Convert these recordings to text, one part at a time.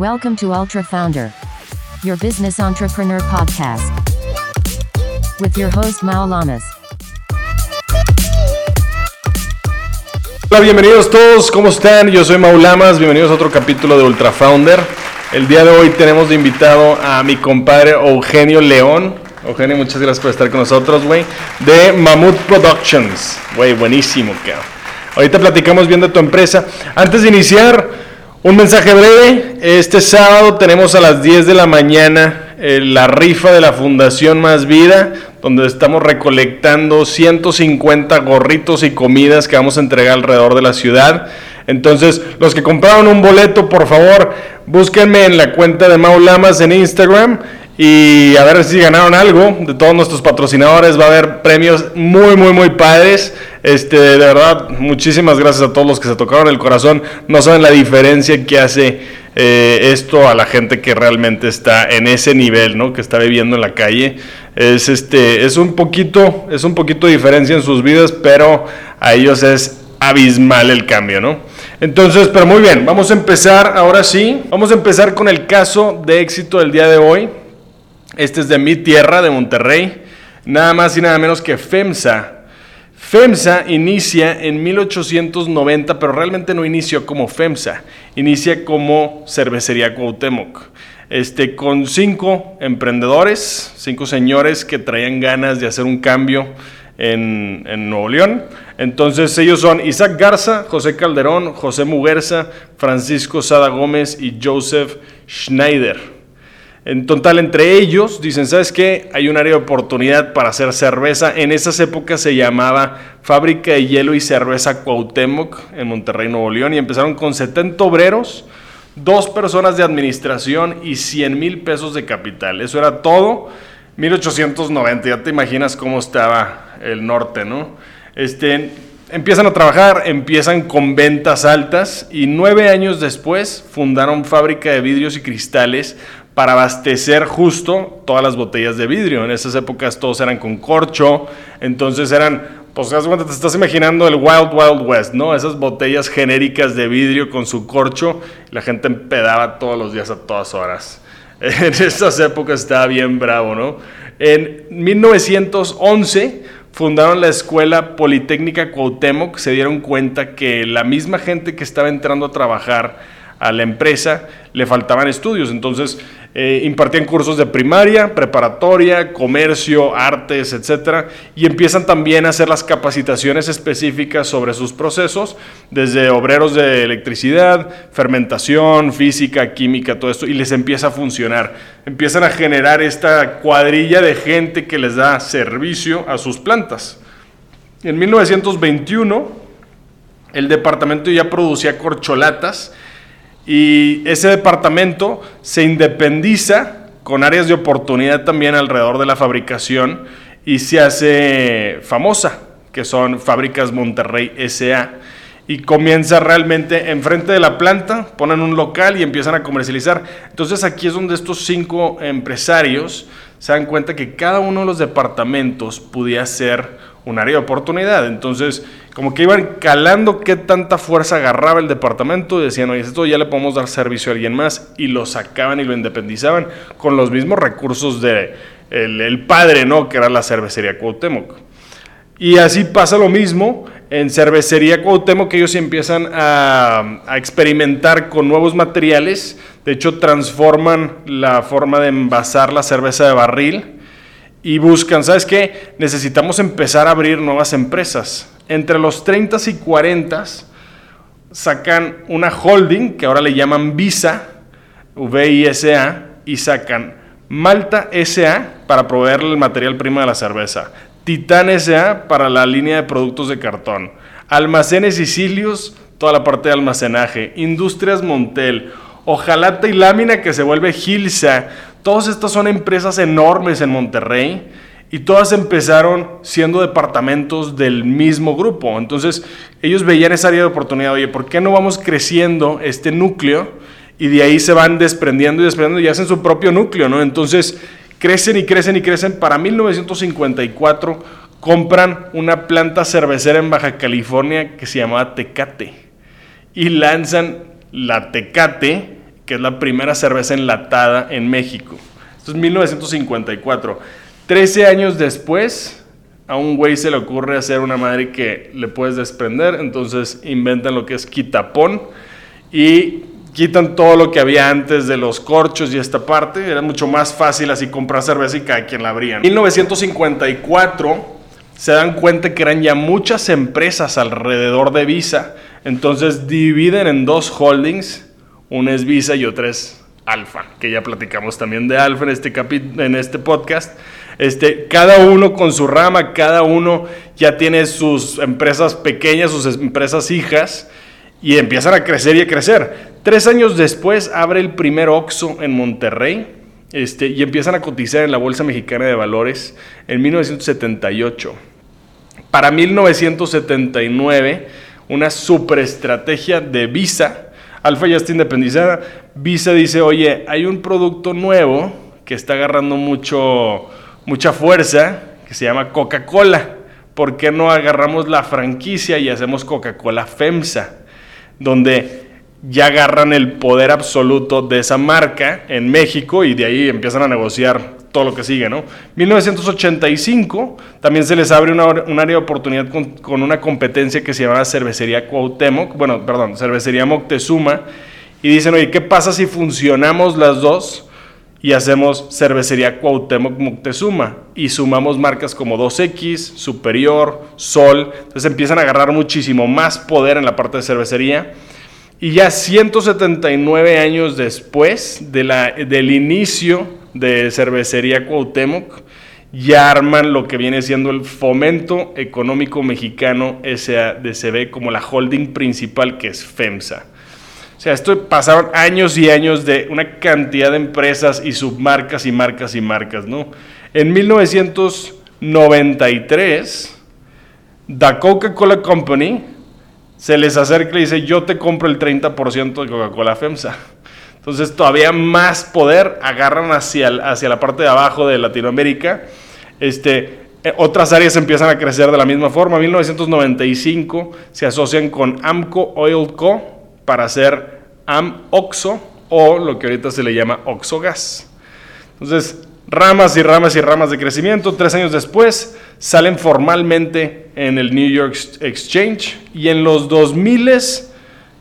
Welcome to Ultra Founder, your business entrepreneur podcast, with your host Mao Lamas. Hola, bienvenidos todos, ¿cómo están? Yo soy Maulamas, bienvenidos a otro capítulo de Ultra Founder. El día de hoy tenemos de invitado a mi compadre Eugenio León. Eugenio, muchas gracias por estar con nosotros, güey. De Mammoth Productions. Güey, buenísimo, cabrón. Ahorita platicamos bien de tu empresa. Antes de iniciar, un mensaje breve. Este sábado tenemos a las 10 de la mañana eh, la rifa de la Fundación Más Vida, donde estamos recolectando 150 gorritos y comidas que vamos a entregar alrededor de la ciudad. Entonces, los que compraron un boleto, por favor, búsquenme en la cuenta de Maulamas en Instagram y a ver si ganaron algo de todos nuestros patrocinadores. Va a haber premios muy, muy, muy padres. Este, de verdad, muchísimas gracias a todos los que se tocaron el corazón. No saben la diferencia que hace eh, esto a la gente que realmente está en ese nivel, ¿no? Que está viviendo en la calle. Es este, es un poquito, es un poquito de diferencia en sus vidas, pero a ellos es abismal el cambio, ¿no? Entonces, pero muy bien, vamos a empezar ahora sí. Vamos a empezar con el caso de éxito del día de hoy. Este es de mi tierra, de Monterrey. Nada más y nada menos que FEMSA. FEMSA inicia en 1890, pero realmente no inició como FEMSA. Inicia como Cervecería Cuauhtémoc. Este, con cinco emprendedores, cinco señores que traían ganas de hacer un cambio en, en, Nuevo León. Entonces ellos son Isaac Garza, José Calderón, José Muguerza, Francisco Sada Gómez y Joseph Schneider. En total, entre ellos, dicen, ¿sabes qué? Hay un área de oportunidad para hacer cerveza. En esas épocas se llamaba Fábrica de Hielo y Cerveza Cuauhtémoc en Monterrey, Nuevo León, y empezaron con 70 obreros, dos personas de administración y 100 mil pesos de capital. Eso era todo. 1890, ya te imaginas cómo estaba el norte, ¿no? Este, empiezan a trabajar, empiezan con ventas altas y nueve años después fundaron fábrica de vidrios y cristales para abastecer justo todas las botellas de vidrio. En esas épocas todos eran con corcho, entonces eran, pues te estás imaginando el Wild Wild West, ¿no? Esas botellas genéricas de vidrio con su corcho, la gente empedaba todos los días a todas horas. En esas épocas estaba bien bravo, ¿no? En 1911 fundaron la Escuela Politécnica Cuauhtémoc, se dieron cuenta que la misma gente que estaba entrando a trabajar a la empresa le faltaban estudios, entonces eh, impartían cursos de primaria, preparatoria, comercio, artes, etc. Y empiezan también a hacer las capacitaciones específicas sobre sus procesos, desde obreros de electricidad, fermentación, física, química, todo esto, y les empieza a funcionar. Empiezan a generar esta cuadrilla de gente que les da servicio a sus plantas. En 1921, el departamento ya producía corcholatas y ese departamento se independiza con áreas de oportunidad también alrededor de la fabricación y se hace famosa, que son Fábricas Monterrey SA. Y comienza realmente enfrente de la planta, ponen un local y empiezan a comercializar. Entonces aquí es donde estos cinco empresarios se dan cuenta que cada uno de los departamentos podía ser un área de oportunidad. Entonces, como que iban calando qué tanta fuerza agarraba el departamento y decían, oye, esto ya le podemos dar servicio a alguien más y lo sacaban y lo independizaban con los mismos recursos de el, padre, ¿no? Que era la cervecería Cuauhtémoc. Y así pasa lo mismo en cervecería Cuauhtémoc, que ellos empiezan a, a experimentar con nuevos materiales. De hecho, transforman la forma de envasar la cerveza de barril y buscan, ¿sabes qué? Necesitamos empezar a abrir nuevas empresas. Entre los 30 y 40 sacan una holding que ahora le llaman Visa, VISA, y sacan Malta SA para proveer el material primo de la cerveza, Titán SA para la línea de productos de cartón, Almacenes Sicilios, toda la parte de almacenaje, Industrias Montel, Ojalata y Lámina que se vuelve Gilsa, Todas estas son empresas enormes en Monterrey y todas empezaron siendo departamentos del mismo grupo. Entonces ellos veían esa área de oportunidad, oye, ¿por qué no vamos creciendo este núcleo? Y de ahí se van desprendiendo y desprendiendo y hacen su propio núcleo, ¿no? Entonces crecen y crecen y crecen. Para 1954 compran una planta cervecera en Baja California que se llamaba Tecate y lanzan la Tecate que es la primera cerveza enlatada en México. Esto es 1954. Trece años después, a un güey se le ocurre hacer una madre que le puedes desprender, entonces inventan lo que es quitapón y quitan todo lo que había antes de los corchos y esta parte. Era mucho más fácil así comprar cerveza y cada quien la abría. En 1954 se dan cuenta que eran ya muchas empresas alrededor de Visa, entonces dividen en dos holdings, una es Visa y otra es Alfa, que ya platicamos también de Alfa en este, en este podcast. Este, cada uno con su rama, cada uno ya tiene sus empresas pequeñas, sus empresas hijas, y empiezan a crecer y a crecer. Tres años después abre el primer OXO en Monterrey este, y empiezan a cotizar en la Bolsa Mexicana de Valores en 1978. Para 1979, una superestrategia de Visa, Alfa ya está independizada, Visa dice, oye, hay un producto nuevo que está agarrando mucho, mucha fuerza, que se llama Coca-Cola. ¿Por qué no agarramos la franquicia y hacemos Coca-Cola FEMSA? Donde ya agarran el poder absoluto de esa marca en México y de ahí empiezan a negociar todo lo que sigue, ¿no? 1985 también se les abre una, un área de oportunidad con, una competencia que se llama Cervecería Cuauhtémoc, bueno, perdón, Cervecería Moctezuma, y dicen, oye, ¿qué pasa si funcionamos las dos y hacemos Cervecería Cuauhtémoc Moctezuma? Y sumamos marcas como 2X, Superior, Sol, entonces empiezan a agarrar muchísimo más poder en la parte de cervecería. Y ya 179 años después de la, del inicio de Cervecería Cuauhtémoc, ya arman lo que viene siendo el Fomento Económico Mexicano SADCB como la holding principal que es FEMSA. O sea, esto pasaron años y años de una cantidad de empresas y submarcas y marcas y marcas, ¿no? En 1993, The Coca-Cola Company se les acerca y dice, yo te compro el 30% de Coca-Cola FEMSA. Entonces todavía más poder agarran hacia, hacia la parte de abajo de Latinoamérica. Este, eh, otras áreas empiezan a crecer de la misma forma. En 1995 se asocian con Amco Oil Co. para hacer AmOxo o lo que ahorita se le llama Oxogas. Entonces, ramas y ramas y ramas de crecimiento. Tres años después salen formalmente en el New York Exchange y en los 2000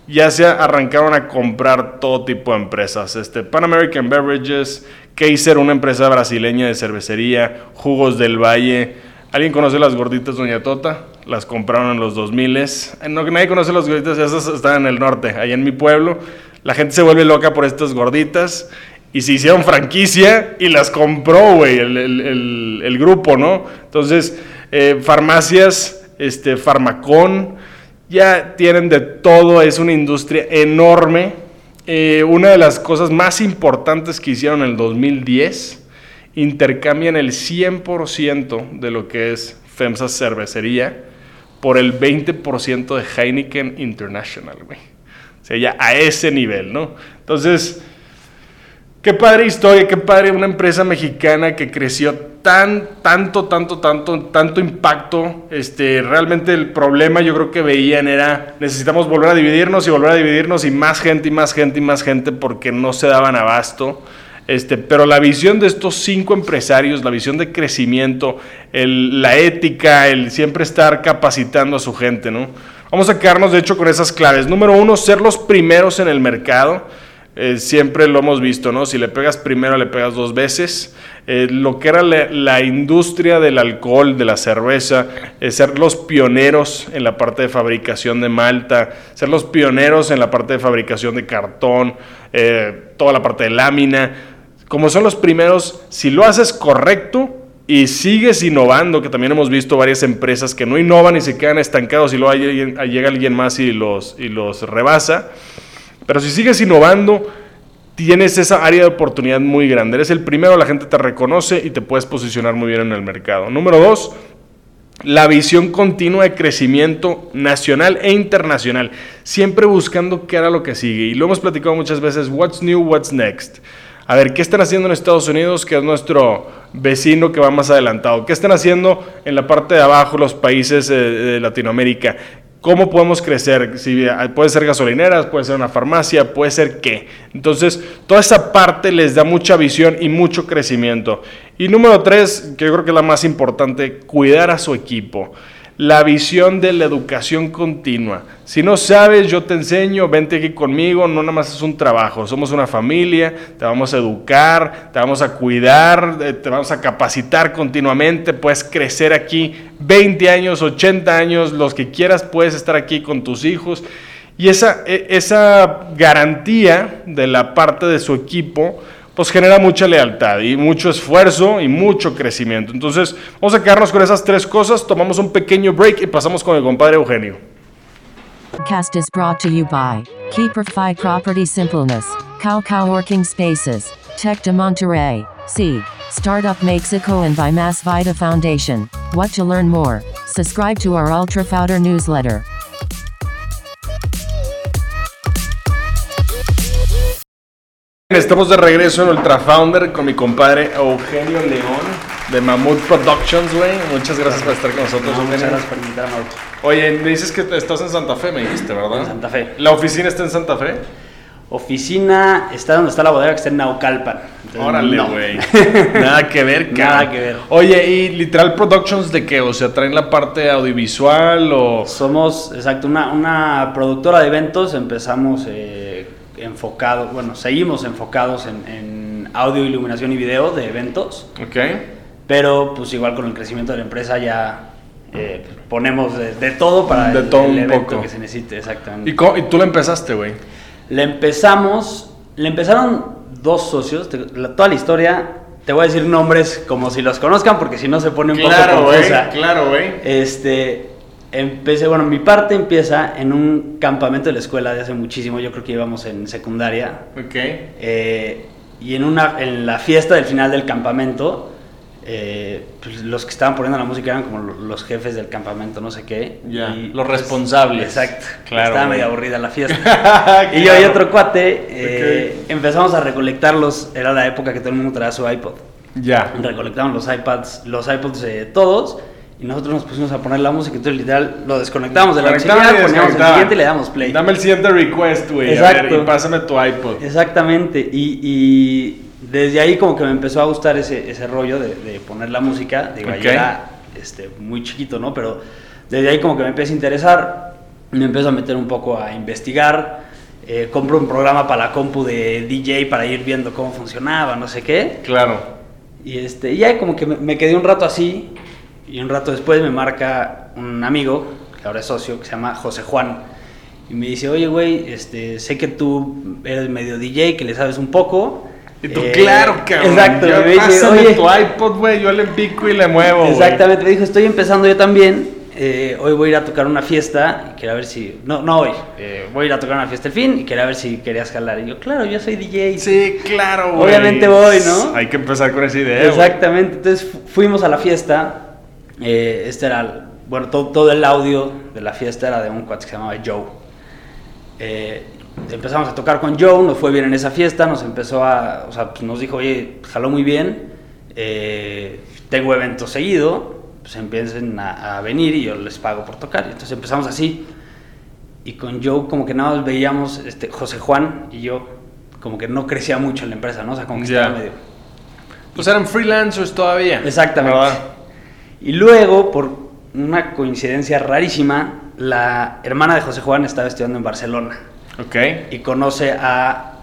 ya se arrancaron a comprar todo tipo de empresas. Este, Pan American Beverages, Kaiser, una empresa brasileña de cervecería, Jugos del Valle. ¿Alguien conoce las gorditas Doña Tota? Las compraron en los 2000. No, nadie conoce las gorditas, esas están en el norte, allá en mi pueblo. La gente se vuelve loca por estas gorditas y se hicieron franquicia y las compró, güey, el, grupo, ¿no? Entonces, eh, farmacias, este, Farmacón, ya tienen de todo, es una industria enorme. Eh, una de las cosas más importantes que hicieron en el 2010, intercambian el 100% de lo que es FEMSA cervecería por el 20% de Heineken International, güey. O sea, ya a ese nivel, ¿no? Entonces, Qué padre historia, qué padre una empresa mexicana que creció tan, tanto, tanto, tanto, tanto impacto. Este, realmente el problema yo creo que veían era necesitamos volver a dividirnos y volver a dividirnos y más gente y más gente y más gente porque no se daban abasto. Este, pero la visión de estos cinco empresarios, la visión de crecimiento, la ética, el siempre estar capacitando a su gente, ¿no? Vamos a quedarnos de hecho con esas claves. Número uno, ser los primeros en el mercado. Eh, siempre lo hemos visto, ¿no? Si le pegas primero, le pegas dos veces. Eh, lo que era la, industria del alcohol, de la cerveza, ser los pioneros en la parte de fabricación de malta, ser los pioneros en la parte de fabricación de cartón, eh, toda la parte de lámina. Como son los primeros, si lo haces correcto, y sigues innovando, que también hemos visto varias empresas que no innovan y se quedan estancados y luego llega alguien más y los, y los rebasa. Pero si sigues innovando, tienes esa área de oportunidad muy grande. Eres el primero, la gente te reconoce y te puedes posicionar muy bien en el mercado. Número dos, la visión continua de crecimiento nacional e internacional, siempre buscando qué era lo que sigue. Y lo hemos platicado muchas veces, what's new, what's next. A ver, ¿qué están haciendo en Estados Unidos, que es nuestro vecino que va más adelantado? ¿Qué están haciendo en la parte de abajo los países de Latinoamérica? ¿Cómo podemos crecer? Si, puede ser gasolineras, puede ser una farmacia, puede ser qué. Entonces, toda esa parte les da mucha visión y mucho crecimiento. Y número tres, que yo creo que es la más importante, cuidar a su equipo la visión de la educación continua. Si no sabes, yo te enseño, vente aquí conmigo, no nada más es un trabajo, somos una familia, te vamos a educar, te vamos a cuidar, eh, te vamos a capacitar continuamente, puedes crecer aquí 20 años, 80 años, los que quieras, puedes estar aquí con tus hijos. Y esa, e, esa garantía de la parte de su equipo, pues genera mucha lealtad y mucho esfuerzo y mucho crecimiento. Entonces, vamos a quedarnos con esas tres cosas, tomamos un pequeño break y pasamos con el compadre Eugenio. Cast is brought to you by Keeperfy Property Simpleness, Cow Cow Working Spaces, Tech de Monterrey, C, Startup Mexico and by Mass Vita Foundation. What to learn more? Subscribe to our Ultra Founder newsletter. Estamos de regreso en Ultra Founder con mi compadre Eugenio León de Mammoth Productions, güey. Muchas gracias por estar con nosotros, No, muchas gracias por invitarme. Oye, me dices que estás en Santa Fe, me dijiste, ¿verdad? En Santa Fe. ¿La oficina está en Santa Fe? Oficina está donde está la bodega que está en Naucalpan. Entonces, Órale, no. güey. Nada que ver, Nada cabrón. que ver. Oye, ¿y Literal Productions de qué? O sea, ¿traen la parte audiovisual o...? Somos, exacto, una, una productora de eventos. Empezamos eh, enfocados, bueno, seguimos enfocados en, en audio, iluminación y video de eventos. Ok. Pero, pues igual con el crecimiento de la empresa ya eh, ponemos de, de todo para De el, todo el un evento poco. que se necesite, exactamente. ¿Y, cómo- y tú la empezaste, güey? Le empezamos, le empezaron dos socios, te- la- toda la historia, te voy a decir nombres como si los conozcan porque si no se pone un Claro, poco confusa. Claro, güey. Este, empecé, bueno, mi parte empieza en un campamento de la escuela de hace muchísimo, yo creo que íbamos en secundaria, Ok. eh, y en, una, en la fiesta del final del campamento, eh, pues, los que estaban poniendo la música eran como lo- los jefes del campamento, no sé qué. Ya, y, los responsables. Exacto. Claro, Estaba medio aburrida la fiesta. y yo y otro cuate eh, empezamos a recolectarlos. Era la época que todo el mundo traía su iPod. Ya. Recolectaban los iPads, los iPods de todos. Y nosotros nos pusimos a poner la música. Entonces, literal, lo desconectábamos de la y poníamos el siguiente y le damos play. Dame el siguiente request, güey. Y pásame tu iPod. Exactamente. Y, y desde ahí como que me empezó a gustar ese, ese rollo de, de poner la música. Digo, ahí Ok. era este, muy chiquito, ¿no? Pero desde ahí como que me empecé a interesar. Me empiezo a meter un poco a investigar. eh, compro un programa para la compu de DJ para ir viendo cómo funcionaba, no sé qué. Claro. Y este, y ya como que me, me quedé un rato así. Y un rato después me marca un amigo, que ahora es socio, que se llama José Juan. Y me dice, oye, güey, este, sé que tú eres medio DJ, que le sabes un poco. Y tú, Eh, claro, cabrón. Exacto. Yo, me dice, oye, tu iPod, güey. Yo le pico y le muevo, exactamente. Me dijo, estoy empezando yo también. eh, hoy voy a ir a tocar una fiesta y quería ver si... No, no hoy. eh, voy a ir a tocar una fiesta el fin y quería ver si querías jalar. Y yo, claro, yo soy DJ. Sí, claro, güey. Obviamente voy, ¿no? Hay que empezar con esa idea. Exactamente, entonces fu- fuimos a la fiesta. Eh, este era, bueno, todo, todo el audio de la fiesta era de un cuate que se llamaba Joe. Eh, empezamos a tocar con Joe, nos fue bien en esa fiesta, nos empezó a, o sea, pues nos dijo, oye, jaló muy bien, eh, tengo eventos seguido, pues empiecen a, a venir y yo les pago por tocar. Y entonces empezamos así. Y con Joe como que nada más veíamos, este, José Juan y yo, como que no crecía mucho en la empresa, ¿no? O sea, como que Ya. estaba medio... Pues eran freelancers todavía. Exactamente. ¿verdad? Y luego, por una coincidencia rarísima, la hermana de José Juan estaba estudiando en Barcelona Ok. y conoce a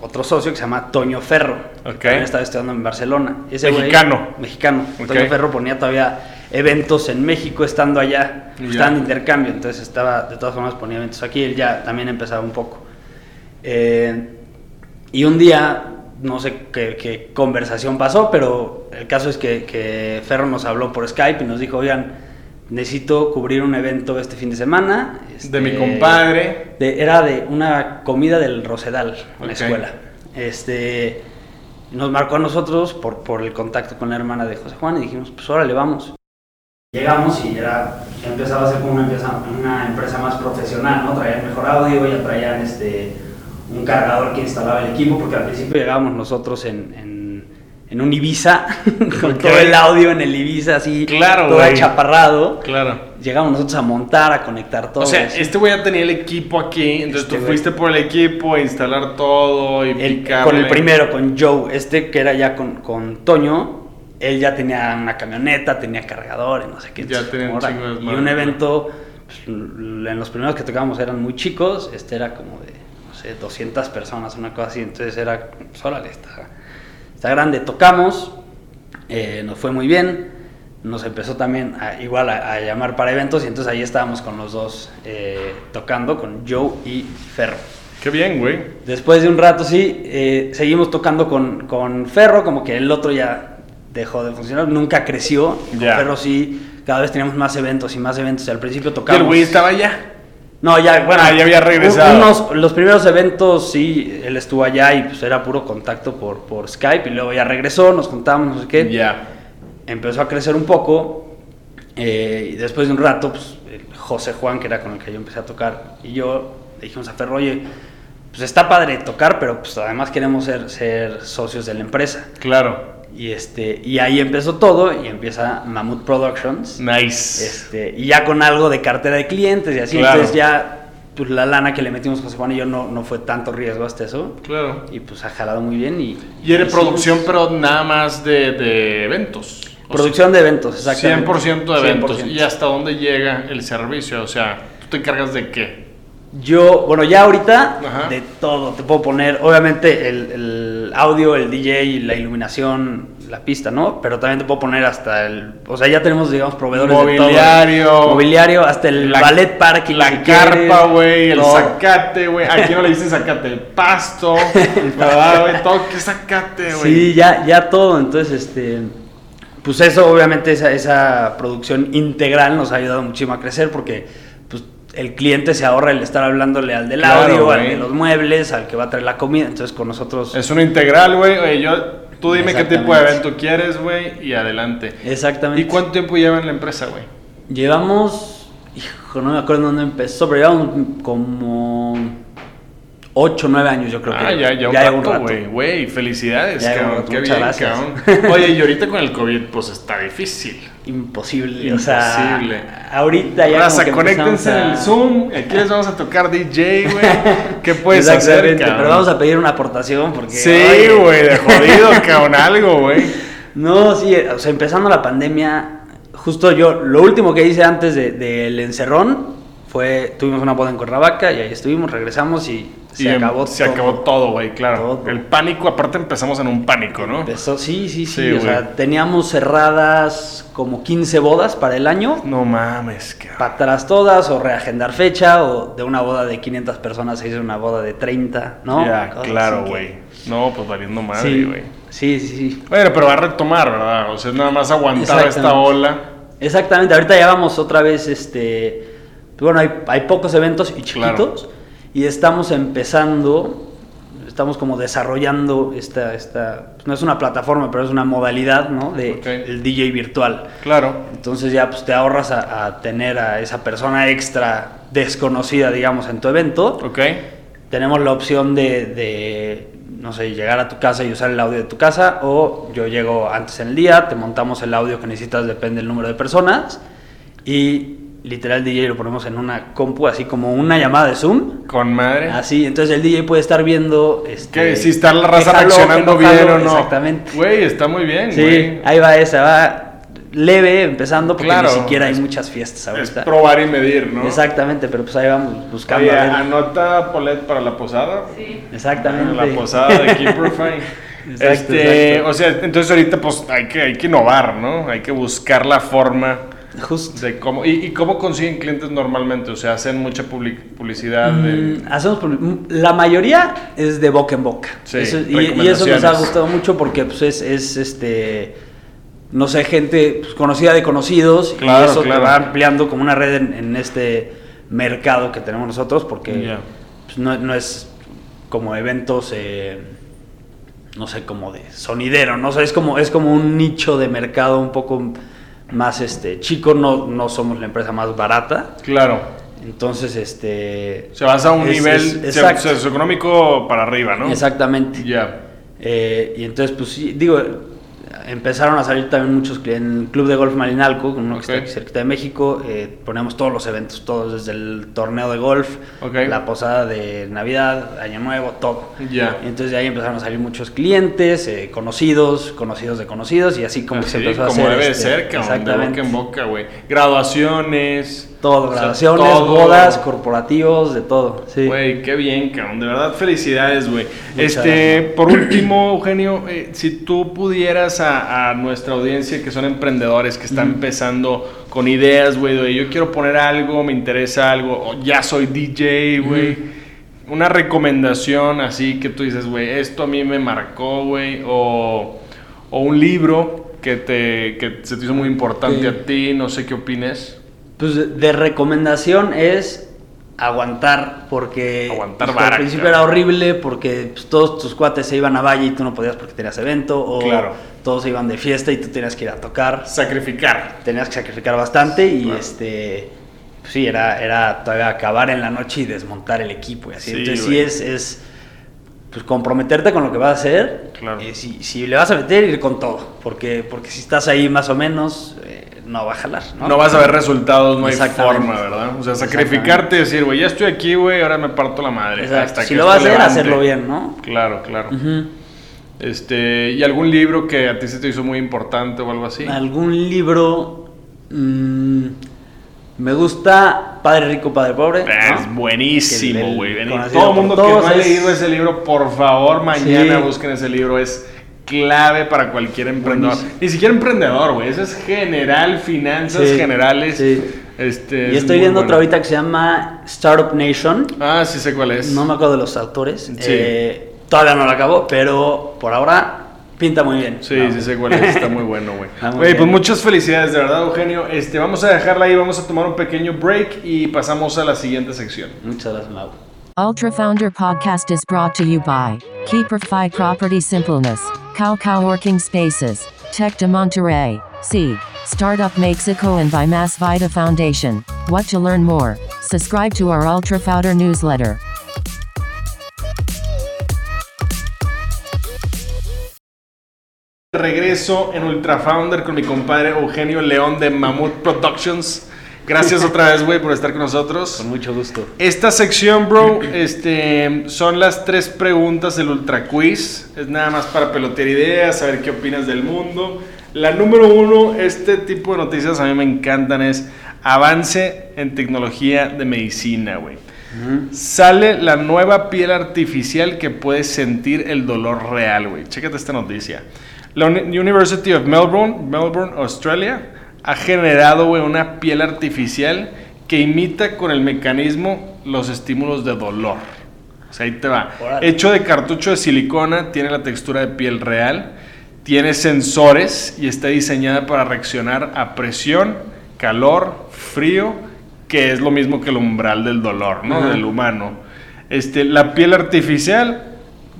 otro socio que se llama Toño Ferro. que Ok. También estaba estudiando en Barcelona. Ese güey- Mexicano. mexicano. Toño Ferro ponía todavía eventos en México estando allá. Ya. Estaban de intercambio, entonces estaba, de todas formas ponía eventos aquí. Él ya también empezaba un poco. Eh, y un día, no sé qué, qué conversación pasó, pero el caso es que, que Ferro nos habló por Skype y nos dijo, oigan, necesito cubrir un evento este fin de semana. De mi este, compadre. de- era de una comida del Rosedal en la escuela. Este, nos marcó a nosotros por, por el contacto con la hermana de José Juan y dijimos, pues órale, vamos. Llegamos y era, ya empezaba a ser como una empresa, una empresa más profesional, ¿no? Traían mejor audio, ya traían este, un cargador que instalaba el equipo, porque al principio llegábamos nosotros en, en, en un Ibiza, con todo el audio en el Ibiza así, Claro, todo achaparrado. Claro. Llegamos nosotros a montar, a conectar todo. O sea, así. este güey ya tenía el equipo aquí, entonces Este tú fuiste por el equipo a instalar todo y El- con el primero, con Joe, este que era ya con, con Toño, él ya tenía una camioneta, tenía cargadores, no sé qué. Ya tenía un Y un evento, pues, en los primeros que tocábamos eran muy chicos, este era como de, sé, 200 personas, una cosa así, entonces era, pues órale, está, está grande. Tocamos, eh, nos fue muy bien, nos empezó también a- igual a, a llamar para eventos y entonces ahí estábamos con los dos eh, tocando, con Joe y Ferro. Qué bien, güey. Después de un rato, sí, eh, seguimos tocando con, con Ferro, como que el otro ya dejó de funcionar, nunca creció. Con Ya. Ferro sí, cada vez teníamos más eventos y más eventos. Al principio Y tocamos. el güey estaba allá. No, ya, bueno. Ah, ya había regresado. un- Unos, los primeros eventos, sí, él estuvo allá y pues era puro contacto por, por Skype y luego ya regresó, nos juntamos, no sé qué. Ya. Empezó a crecer un poco eh, y después de un rato, pues José Juan, que era con el que yo empecé a tocar, y yo le dijimos a Ferro, oye, pues está padre tocar, pero pues además queremos ser, ser socios de la empresa. Claro. Y, este, y ahí empezó todo y empieza Mammoth Productions. Nice. Este, y ya con algo de cartera de clientes y así, Claro. entonces ya pues la lana que le metimos José Juan y yo no, no fue tanto riesgo hasta eso. Claro. Y pues ha jalado muy bien. Y, Y era producción, pero nada más de, de eventos. Producción de eventos, exactamente. 100% de eventos. 100%. ¿Y hasta dónde llega el servicio? O sea, ¿tú te encargas de qué? Yo, bueno, ya ahorita Ajá. de todo. Te puedo poner, obviamente, el, el audio, el DJ, la iluminación, la pista, ¿no? Pero también te puedo poner hasta el. O sea, ya tenemos, digamos, proveedores Mobiliario. de todo. Mobiliario, hasta el La- ballet parking. La si carpa, güey, el zacate, güey. Aquí no le dicen zacate, el pasto. ¿Verdad, güey? Todo, ¿qué zacate, güey? Sí, ya, ya todo. Entonces, este. Pues eso, obviamente, esa, esa producción integral nos ha ayudado muchísimo a crecer porque el cliente se ahorra el estar hablándole al del Claro, audio, al de los muebles, al que va a traer la comida. Entonces, con nosotros. Es una integral, güey. Yo, tú dime qué tipo de evento quieres, güey, y adelante. Exactamente. ¿Y cuánto tiempo lleva en la empresa, güey? Llevamos, hijo, no me acuerdo dónde empezó, pero llevamos como 8 o 9 años, yo creo ah, que. ya, ya un lleva rato, güey. Güey, felicidades, Ya cabrón. rato, Qué bien, gracias. cabrón. Oye, y ahorita con el COVID, pues está difícil. Imposible, o sea. Imposible. Ahorita ya. Raza, conéctense en el a- Zoom. Aquí les vamos a tocar DJ, güey. ¿Qué puedes hacer, cabrón? pero vamos a pedir una aportación porque. Sí, güey, de jodido, cabrón, algo, güey. No, sí, o sea, empezando la pandemia, justo yo, lo último que hice antes de- del encerrón fue, tuvimos una boda en Cuernavaca y ahí estuvimos, regresamos y se Y em- acabó Se todo. acabó todo, güey, claro. Todo. El pánico, aparte empezamos en un pánico, ¿no? Empezó, sí, sí, sí, Sí, o sea, teníamos cerradas como 15 bodas para el año, No mames, cabrón. para atrás todas, o reagendar fecha, o de una boda de 500 personas se hizo una boda de 30, ¿no? Ya, Cosas claro, que- güey. No, pues valiendo madre, Sí, güey. sí, sí, sí. Bueno, pero va a retomar, ¿verdad? O sea, nada más aguantar esta ola. Exactamente, ahorita ya vamos otra vez, este, pues bueno, hay, hay pocos eventos y Claro. Y estamos empezando, estamos como desarrollando esta, esta, pues no es una plataforma, pero es una modalidad, ¿no? De Ok. el DJ virtual. Claro. Entonces ya pues te ahorras a, a tener a esa persona extra desconocida, digamos, en tu evento. Ok. Tenemos la opción de, de, no sé, llegar a tu casa y usar el audio de tu casa o yo llego antes en el día, te montamos el audio que necesitas, depende del número de personas y literal el DJ lo ponemos en una compu, así como una llamada de Zoom. Con madre. Así, entonces el DJ puede estar viendo este, Que si está la raza reaccionando no bien o no. Exactamente. Güey, está muy bien, Sí, ahí va esa, va leve empezando porque Claro, ni siquiera hay es- muchas fiestas Es ahorita. probar y medir, ¿no? Exactamente, pero pues ahí vamos buscando. Oye, a ver. anota Polet para la posada. Exactamente. La posada de Keeperfy. Exacto, este, exacto. o sea, entonces ahorita pues hay que, hay que innovar, ¿no? Hay que buscar la forma Justo. de cómo... ¿Y, y cómo consiguen clientes normalmente? O sea, hacen mucha public- publicidad de... Mm, hacemos mm, la mayoría es de boca en boca. Sí, Eso- y, y eso nos ha gustado mucho porque pues, es, es, este no sé, gente pues, conocida de conocidos Claro, y eso claro. te va ampliando como una red en, en este mercado que tenemos nosotros porque Ya. pues, no, no es como eventos eh, no sé, como de sonidero, ¿no? O sea, es como, es como un nicho de mercado un poco más este chico, no, no somos la empresa más barata. Claro. Entonces, este. Se basa a un es- nivel es- socioeconómico para arriba, ¿no? Exactamente. Ya. Eh, y entonces, pues sí, digo, empezaron a salir también muchos cli- en el Club de Golf Malinalco, uno que está aquí cerquita de México. eh, poníamos todos los eventos, todos, desde el torneo de golf, la posada de Navidad, Año Nuevo, todo. Ya. Entonces de ahí empezaron a salir muchos clientes, eh, conocidos, conocidos de conocidos, y así como que se empezó a como hacer. debe de este, ser, cabrón, de boca Exactamente. en boca, güey. Graduaciones. Todo, sea, graduaciones, todo. bodas, corporativos, de todo. Sí. Güey, qué bien, cabrón. De verdad, felicidades, güey. Este, gracias. por último, Eugenio, eh, si tú pudieras a, a nuestra audiencia que son emprendedores, que están empezando con ideas, güey, de yo quiero poner algo, me interesa algo, o ya soy DJ, güey. Una recomendación así que tú dices, güey, esto a mí me marcó, güey, o, o un libro que, te, que se te hizo muy importante Sí. a ti, no sé qué opines. Pues de recomendación es aguantar, porque Aguantar pues, al principio claro. era horrible porque pues, todos tus cuates se iban a Valle y tú no podías porque tenías evento, o Claro. todos se iban de fiesta y tú tenías que ir a tocar. Sacrificar. Tenías que sacrificar bastante y Claro. este pues sí, era, era todavía acabar en la noche y desmontar el equipo y así. Sí, Entonces güey. sí es, es pues comprometerte con lo que vas a hacer. Claro. Eh, si, si le vas a meter, ir con todo. Porque, porque si estás ahí más o menos, eh, no va a jalar. ¿no? No vas a ver resultados, no hay forma, ¿verdad? O sea, sacrificarte y decir, güey, ya estoy aquí, güey, ahora me parto la madre. Exacto. Hasta si que lo vas a hacer, levante. hacerlo bien, ¿no? Claro, claro. Este, ¿y algún libro que a ti se te hizo muy importante o algo así? Algún libro. mm, me gusta Padre Rico, Padre Pobre. Ah, ¿no? Es buenísimo, güey. Todo el mundo que no ha leído ese libro, por favor, mañana Sí. busquen ese libro. Es clave para cualquier emprendedor. Buenísimo. Ni siquiera emprendedor, güey. Eso es general, finanzas Sí, generales. sí. Este, Y es estoy viendo bueno. otra ahorita que se llama Startup Nation. Ah, sí sé cuál es. No me acuerdo de los autores. Sí. Eh, todavía no lo acabo, pero por ahora pinta muy bien. Sí, No. sí sé cuál es, está muy bueno, güey. Güey, pues muchas felicidades, de verdad, Eugenio. Este, vamos a dejarla ahí, vamos a tomar un pequeño break y pasamos a la siguiente sección. Muchas gracias, Mau. Ultra Founder Podcast is brought to you by Keeperfy Property Simpleness, Cow Cow Working Spaces, Tech de Monterrey, Seed, Startup Mexico, and by Mass Vita Foundation. What to learn more? Subscribe to our Ultra Founder newsletter. Regreso en Ultra Founder con mi compadre Eugenio León de Mammoth Productions. Gracias otra vez, güey, por estar con nosotros. Con mucho gusto. Esta sección, bro, este, son las tres preguntas del Ultra Quiz. Es nada más para pelotear ideas, saber qué opinas del mundo. La número uno, este tipo de noticias a mí me encantan, es avance en tecnología de medicina, güey. Sale la nueva piel artificial que puede sentir el dolor real, güey. Chécate esta noticia. La Uni- University of Melbourne, Melbourne, Australia, ha generado, güey, una piel artificial que imita con el mecanismo los estímulos de dolor. O sea, ahí te va. Hecho de cartucho de silicona, tiene la textura de piel real, tiene sensores y está diseñada para reaccionar a presión, calor, frío, que es lo mismo que el umbral del dolor, ¿no? Del humano. Este, la piel artificial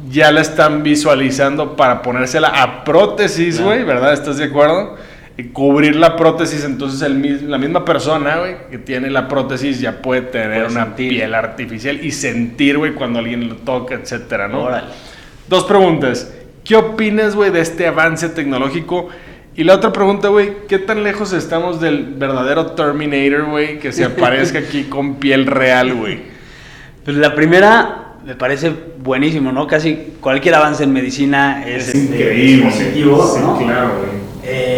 ya la están visualizando para ponérsela a prótesis, Claro. güey, ¿verdad? ¿Estás de acuerdo? Cubrir la prótesis, entonces el la misma persona, güey, que tiene la prótesis ya puede tener Puede una sentir. piel artificial y sentir, güey, cuando alguien lo toca, etcétera, ¿no? Órale. Dos preguntas. ¿Qué opinas, güey, de este avance tecnológico? Y la otra pregunta, güey, ¿qué tan lejos estamos del verdadero Terminator, güey, que se aparezca aquí con piel real, güey? Pues la primera me parece buenísimo, ¿no? Casi cualquier avance en medicina es, este, positivo, Sí, ¿no? claro, güey. Eh,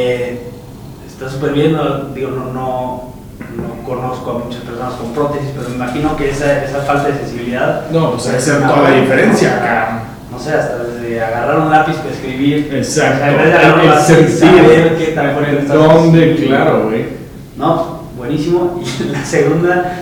está súper bien, no, digo, no, no, no conozco a muchas personas con prótesis, pero me imagino que esa, esa falta de sensibilidad... No, pues, es una toda la diferencia, acá. No sé, hasta desde agarrar un lápiz para escribir. Exacto. o sea, fuerte estás ¿Dónde? Claro, güey. No, buenísimo. Y la segunda,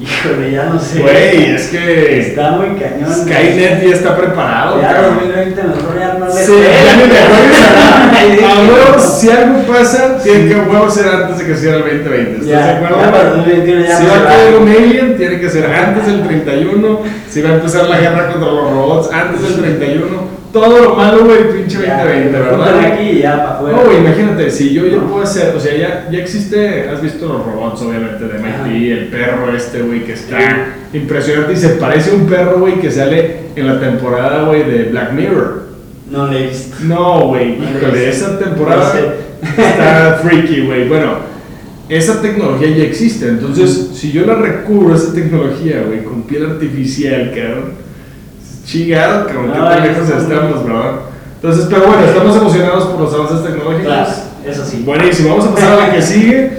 híjole, ya no sé. Güey, es que Está muy cañón. Skynet ya está preparado, Ya, cabrón. 2020 mejor ya no le Sí, ya ni me. A huevo, si algo pasa, tiene que huevo ser antes de que sea el 2020. ¿Estás de acuerdo? ya para el 2021 ya si va a caer un alien, tiene que ser antes del 31. Si va a empezar la guerra contra los robots, antes del 31. Todo lo malo, güey, pinche 2020, ¿verdad? Aquí ya para afuera. No, güey, imagínate, si yo ya puedo hacer, o sea, ya, ya existe, has visto los robots, obviamente, de Ajá. el perro este, güey, que está impresionante y se parece a un perro, güey, que sale en la temporada, güey, de Black Mirror. No le he visto. No, güey, No híjole, esa temporada no está freaky, güey. Bueno, esa tecnología ya existe, entonces si yo la recubro esa tecnología, güey, con piel artificial, cabrón, chingado, qué No, ya lejos estamos, ¿verdad? Entonces, pero bueno, estamos emocionados por los avances tecnológicos. Claro, eso sí. Buenísimo, vamos a pasar a la que sigue.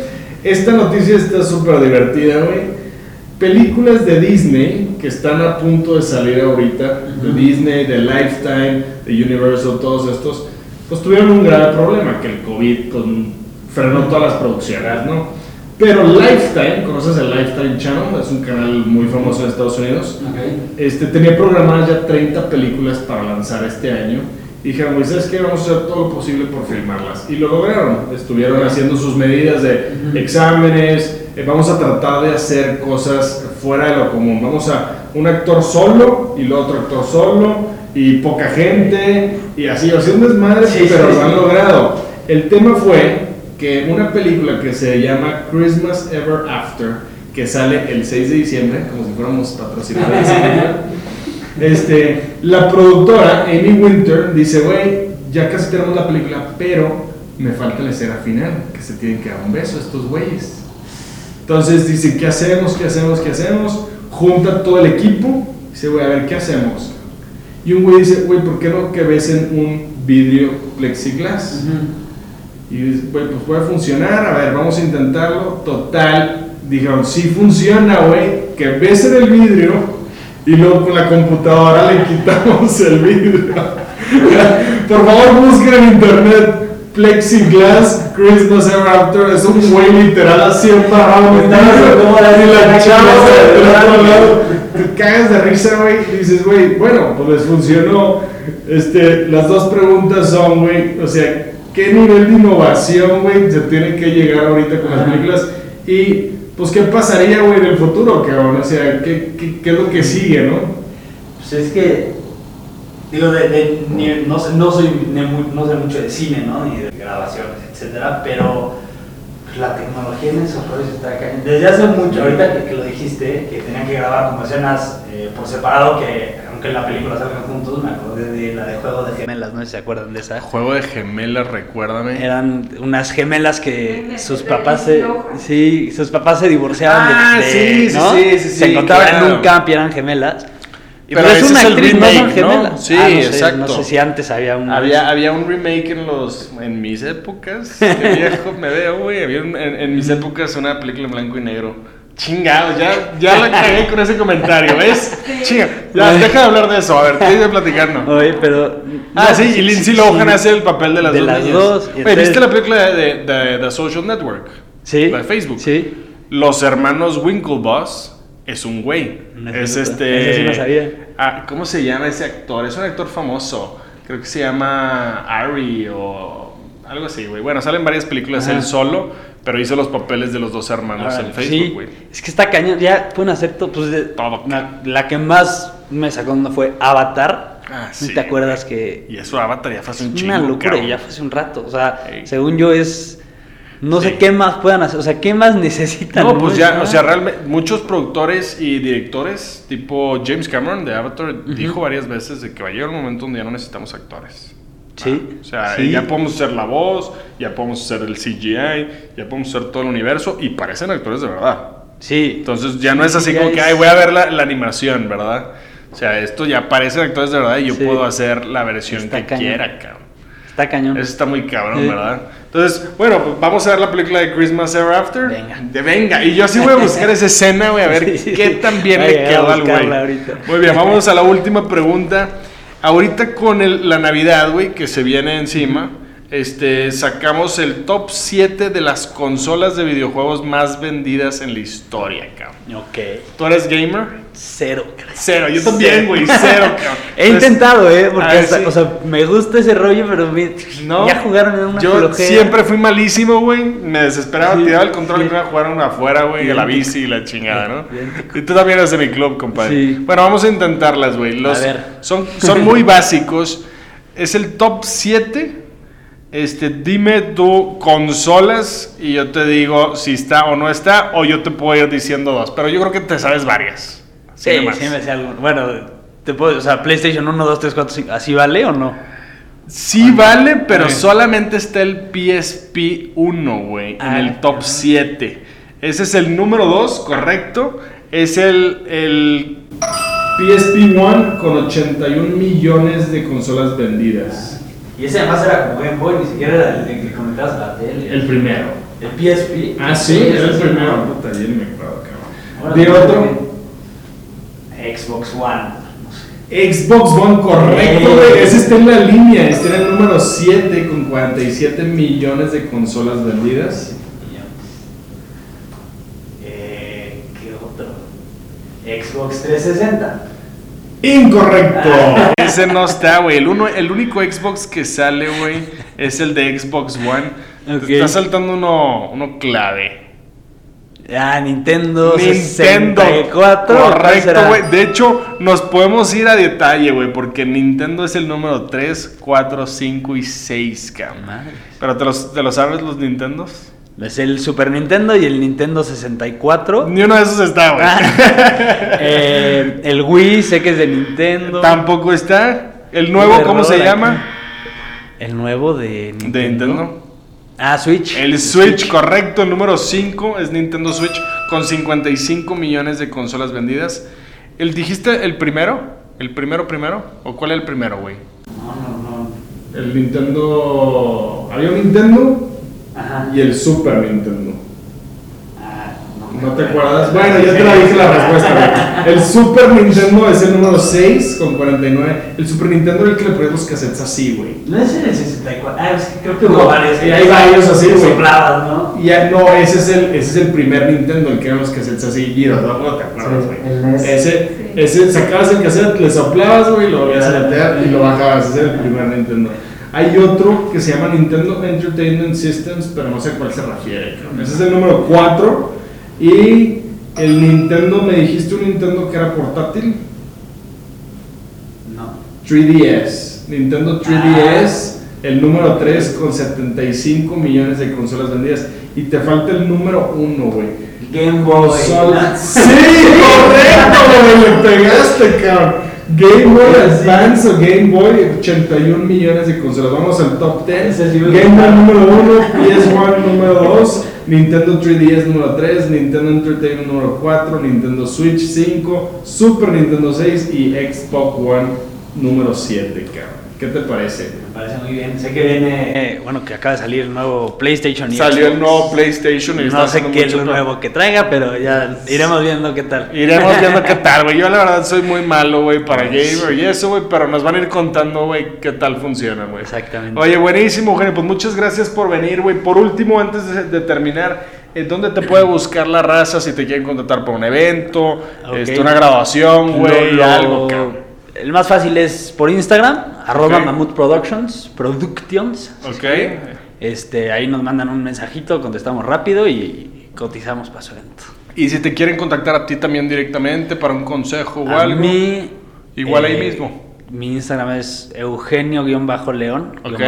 Esta noticia está súper divertida, güey. Películas de Disney que están a punto de salir ahorita, de Ujú. Disney, de Lifetime, de Universal, todos estos, pues tuvieron un grave problema, que el COVID pues, frenó todas las producciones, ¿no? Pero Lifetime, ¿conoces el Lifetime Channel? Es un canal muy famoso en Estados Unidos. Ok. Este, tenía programadas ya 30 películas para lanzar este año. Y dijeron, güey, ¿sabes qué? Vamos a hacer todo lo posible por filmarlas. Y lo lograron. Estuvieron haciendo sus medidas de Ujú. exámenes. eh, vamos a tratar de hacer cosas fuera de lo común. Vamos a un actor solo y luego otro actor solo y poca gente y así. Así un desmadre, Sí, pero sí, lo han sí. logrado. El tema fue que una película que se llama Christmas Ever After, que sale el 6 de diciembre, como si fuéramos patrocinadores este, la productora Amy Winter dice, güey, ya casi tenemos la película, pero me falta la escena final, que se tienen que dar un beso estos güeyes. Entonces dice, ¿qué hacemos? ¿Qué hacemos? ¿Qué hacemos? Junta todo el equipo, dice, güey, a ver, ¿qué hacemos? Y un güey dice, güey, ¿por qué no que besen un vidrio plexiglas? Y dice, güey, pues puede funcionar, a ver, vamos a intentarlo. Total, dijeron, sí funciona, güey, que besen el vidrio y luego con la computadora le quitamos el vidrio. Por favor, busquen en internet Plexiglass Christmas Ever After. Es un güey literal así en ¿Cómo la y la chava del otro lado. Te cagas de risa, güey. y Dices, güey, bueno, pues les funcionó. Este, las dos preguntas son, güey, o sea, ¿qué nivel de innovación, güey, se tiene que llegar ahorita con las películas? Y, pues, ¿qué pasaría, güey, en el futuro, cabrón? O sea, ¿qué, qué, qué es lo que sigue, no? Pues es que, digo, de, de- ni- no, soy, ni no sé mucho de cine, ¿no? Ni de grabaciones, etcétera, pero pues, la tecnología en esos rollos está cañón. Desde hace mucho, ahorita que, que lo dijiste, que tenían que grabar como escenas eh, por separado, que en la película salgan juntos, me acordé de la de Juego de Gemelas, no sé si se acuerdan de esa. Juego de gemelas, recuérdame. Eran unas gemelas que sus de papás se, sí, sus papás se divorciaban de- Ah, de, sí, sí, ¿no? sí, sí, se sí, encontraban claro. en un camp y eran gemelas. Y Pero pues es una actriz, no son remake, ¿no? gemelas. Sí, Ah, no sé, exacto. No sé si antes había un Había, había un remake en los en mis épocas. Qué viejo me veo, güey. Había un- en, en mis épocas una película en blanco y negro. Chingado, ya, ya la cagué con ese comentario, ¿ves? Chinga, ya, deja de hablar de eso. A ver, tienes de platicarnos. Oye, pero Ah, no, sí, y Lindsay Lohan sí. hace el papel de las De dos las niñas. dos, y Oye, entonces- ¿viste la película de, de, de The Social Network? Sí. La de Facebook. Sí. Los hermanos Winklevoss es un güey. No Es este. sí no sabía. Ah, ¿Cómo se llama ese actor? Es un actor famoso. Creo que se llama Ari o algo así, güey. Bueno, salen varias películas Ajá. él solo, pero hizo los papeles de los dos hermanos en sí, Facebook, güey. es que está cañón. Ya pueden hacer todo. Pues de- Todo. la, la que más me sacó no fue Avatar. Ah, ¿No sí, ¿Te acuerdas que Y eso Avatar ya fue hace un chingo, una locura cabrón. ya fue hace un rato. O sea, Ey. según yo es. No Sí. sé qué más puedan hacer. O sea, ¿qué más necesitan? No, pues Es ya, o sea, realmente muchos productores y directores, tipo James Cameron de Avatar, dijo varias veces de que va a llegar un momento donde ya no necesitamos actores. Sí. O sea, sí. ya podemos hacer la voz, ya podemos hacer el CGI, ya podemos hacer todo el universo y parecen actores de verdad. Sí. Entonces ya no es así como que, es- ay, voy a ver la, la animación, ¿verdad? O sea, esto ya parecen actores de verdad y yo Sí. puedo hacer la versión Está que cañón. quiera, cabrón. Está cañón. Eso está muy cabrón. ¿verdad? Entonces, bueno, pues vamos a ver la película de Christmas Ever After. Venga. De venga. Y yo sí voy a buscar esa escena, güey, a ver qué tan bien Voy le quedó al güey. Muy bien, vamos a la última pregunta. Ahorita con el- la Navidad, güey, que se viene encima, este, sacamos el top 7 de las consolas de videojuegos más vendidas en la historia, cabrón. Ok. ¿Tú eres gamer? Cero. Cero, yo también, güey, cero, cabrón. He Entonces, intentado, ¿eh? Porque a ver, hasta- sí. o sea, me gusta ese rollo, pero me- No, ya jugaron en una Yo flojera. siempre fui malísimo, güey. Me desesperaba, Sí, tiraba el control y sí. me iba a jugar uno afuera, güey, a la bici y la chingada, ¿no? Idéntico. Y tú también eres de mi club, compadre. Sí. Bueno, vamos a intentarlas, güey. Los A ver. Son, son muy básicos. Es el top 7. Este, dime tú consolas y yo te digo si está o no está, o yo te puedo ir diciendo dos. Pero yo creo que te sabes varias. Sí, sí me sé algo. Bueno, te puedo, o sea, PlayStation 1, 2, 3, 4, 5, ¿así vale o no? Sí vale, pero solamente está el PSP 1, güey, en Ah, el top cabrón. 7. Ese es el número 2, correcto. Es el, el PSP 1 con 81 millones de consolas vendidas. Y ese además era como Game Boy, ni siquiera era el que conectabas a la tele. El primero. El PSP. Ah, sí, era el primero. Puta, me acuerdo, Ahora cabrón. De otro. Xbox One. Xbox One, correcto, Eh. güey. Ese está en la línea. Está en el número 7 con 47 millones de consolas vendidas. Eh, ¿Qué otro? Xbox 360. Incorrecto. Ese no está, güey. El, uno, el único Xbox que sale, güey, es el de Xbox One. Te está saltando uno, uno clave. Ah, Nintendo, Nintendo. 64. ¿cuál Correcto, güey. De hecho, nos podemos ir a detalle, güey, porque Nintendo es el número 3, 4, 5 y 6, cabrón. Madre. Pero ¿te los, te los sabes los Nintendos? Es el Super Nintendo y el Nintendo 64. Ni uno de esos está, güey. Eh, el Wii, sé que es de Nintendo. Tampoco está. El nuevo, ¿cómo se llama? El nuevo de Nintendo. De Nintendo. Ah, Switch. El Switch, correcto, el número 5 es Nintendo Switch con 55 millones de consolas vendidas. ¿El dijiste el primero? ¿El primero primero? ¿O cuál es el primero, güey? No, no, no. El Nintendo. Había un Nintendo Ajá. y el Super Nintendo. ¿No te acuerdas? Bueno, ya te la dije la respuesta, güey. El Super Nintendo es el número 6 con 49. El Super Nintendo era el que le ponías los cassettes así, güey. No es el 64. Ah, es que creo que No, hubo varios. y hay varios así, que güey. soplabas, ¿no? Y ya, no, ese es, el, ese es el primer Nintendo, el que eran los cassettes así, giros, ¿no? ¿No te acuerdas, Sí, güey? el NES. Ese, ese, sacabas el cassette, le soplabas, güey, lo volvías a meter y lo bajabas. Ese era el primer Nintendo. Hay otro que se llama Nintendo Entertainment Systems, pero no sé a cuál se refiere. cabrón. Ese es el número 4. Y el Nintendo, me dijiste un Nintendo que era portátil. No. 3DS. Nintendo 3DS, el número 3 con 75 millones de consolas vendidas. Y te falta el número 1, güey. Game Boy. Consola- Sí, correcto, güey, le pegaste, cabrón. Game Boy Advance o Game Boy, 81 millones de consolas. Vamos al top 10. Ese sí me Game Boy número 1, PS1 número 2, Nintendo 3DS número 3, Nintendo Entertainment número 4, Nintendo Switch 5, Super Nintendo 6 y Xbox One número 7, cabrón. ¿Qué te parece? Me parece muy bien. Sé que viene. eh, bueno, que acaba de salir el nuevo PlayStation. y Salió el nuevo PlayStation y está No sé qué es lo nuevo que traiga, pero ya iremos viendo qué tal. Iremos viendo qué tal, güey. Yo la verdad soy muy malo, güey, para gamer y eso, güey, pero nos van a ir contando, güey, qué tal funciona, güey. Exactamente. Oye, buenísimo, Eugenio. Pues muchas gracias por venir, güey. Por último, antes de, de terminar, eh, ¿dónde te puede buscar la raza si te quieren contratar para un evento, Ok. este, una graduación, güey, algo, cabrón? El más fácil es por Instagram, arroba Ok. Mamut Productions, Productions. Ok. Este, ahí nos mandan un mensajito, contestamos rápido y cotizamos para su evento. Y si te quieren contactar a ti también directamente para un consejo o A algo. mí, Igual ahí eh, mismo. Mi Instagram es Eugenio-León, Ok.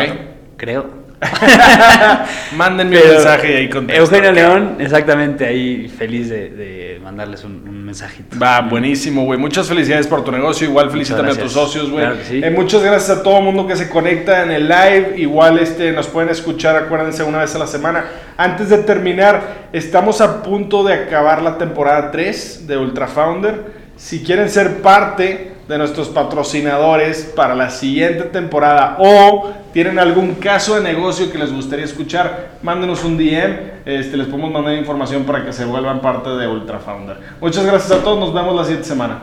creo. Mándenme un Pero mensaje y ahí contesto. Eugenio León, exactamente, ahí feliz de, de mandarles un, un mensajito. Va, buenísimo, güey. Muchas felicidades por tu negocio. Igual felicítame a tus socios, güey. Claro sí. Eh, muchas gracias a todo el mundo que se conecta en el live. Igual este, nos pueden escuchar, acuérdense, una vez a la semana. Antes de terminar, estamos a punto de acabar la temporada 3 de Ultra Founder. Si quieren ser parte de nuestros patrocinadores para la siguiente temporada o tienen algún caso de negocio que les gustaría escuchar, mándenos un DM, este, les podemos mandar información para que se vuelvan parte de Ultra Founder. Muchas gracias a todos, nos vemos la siguiente semana.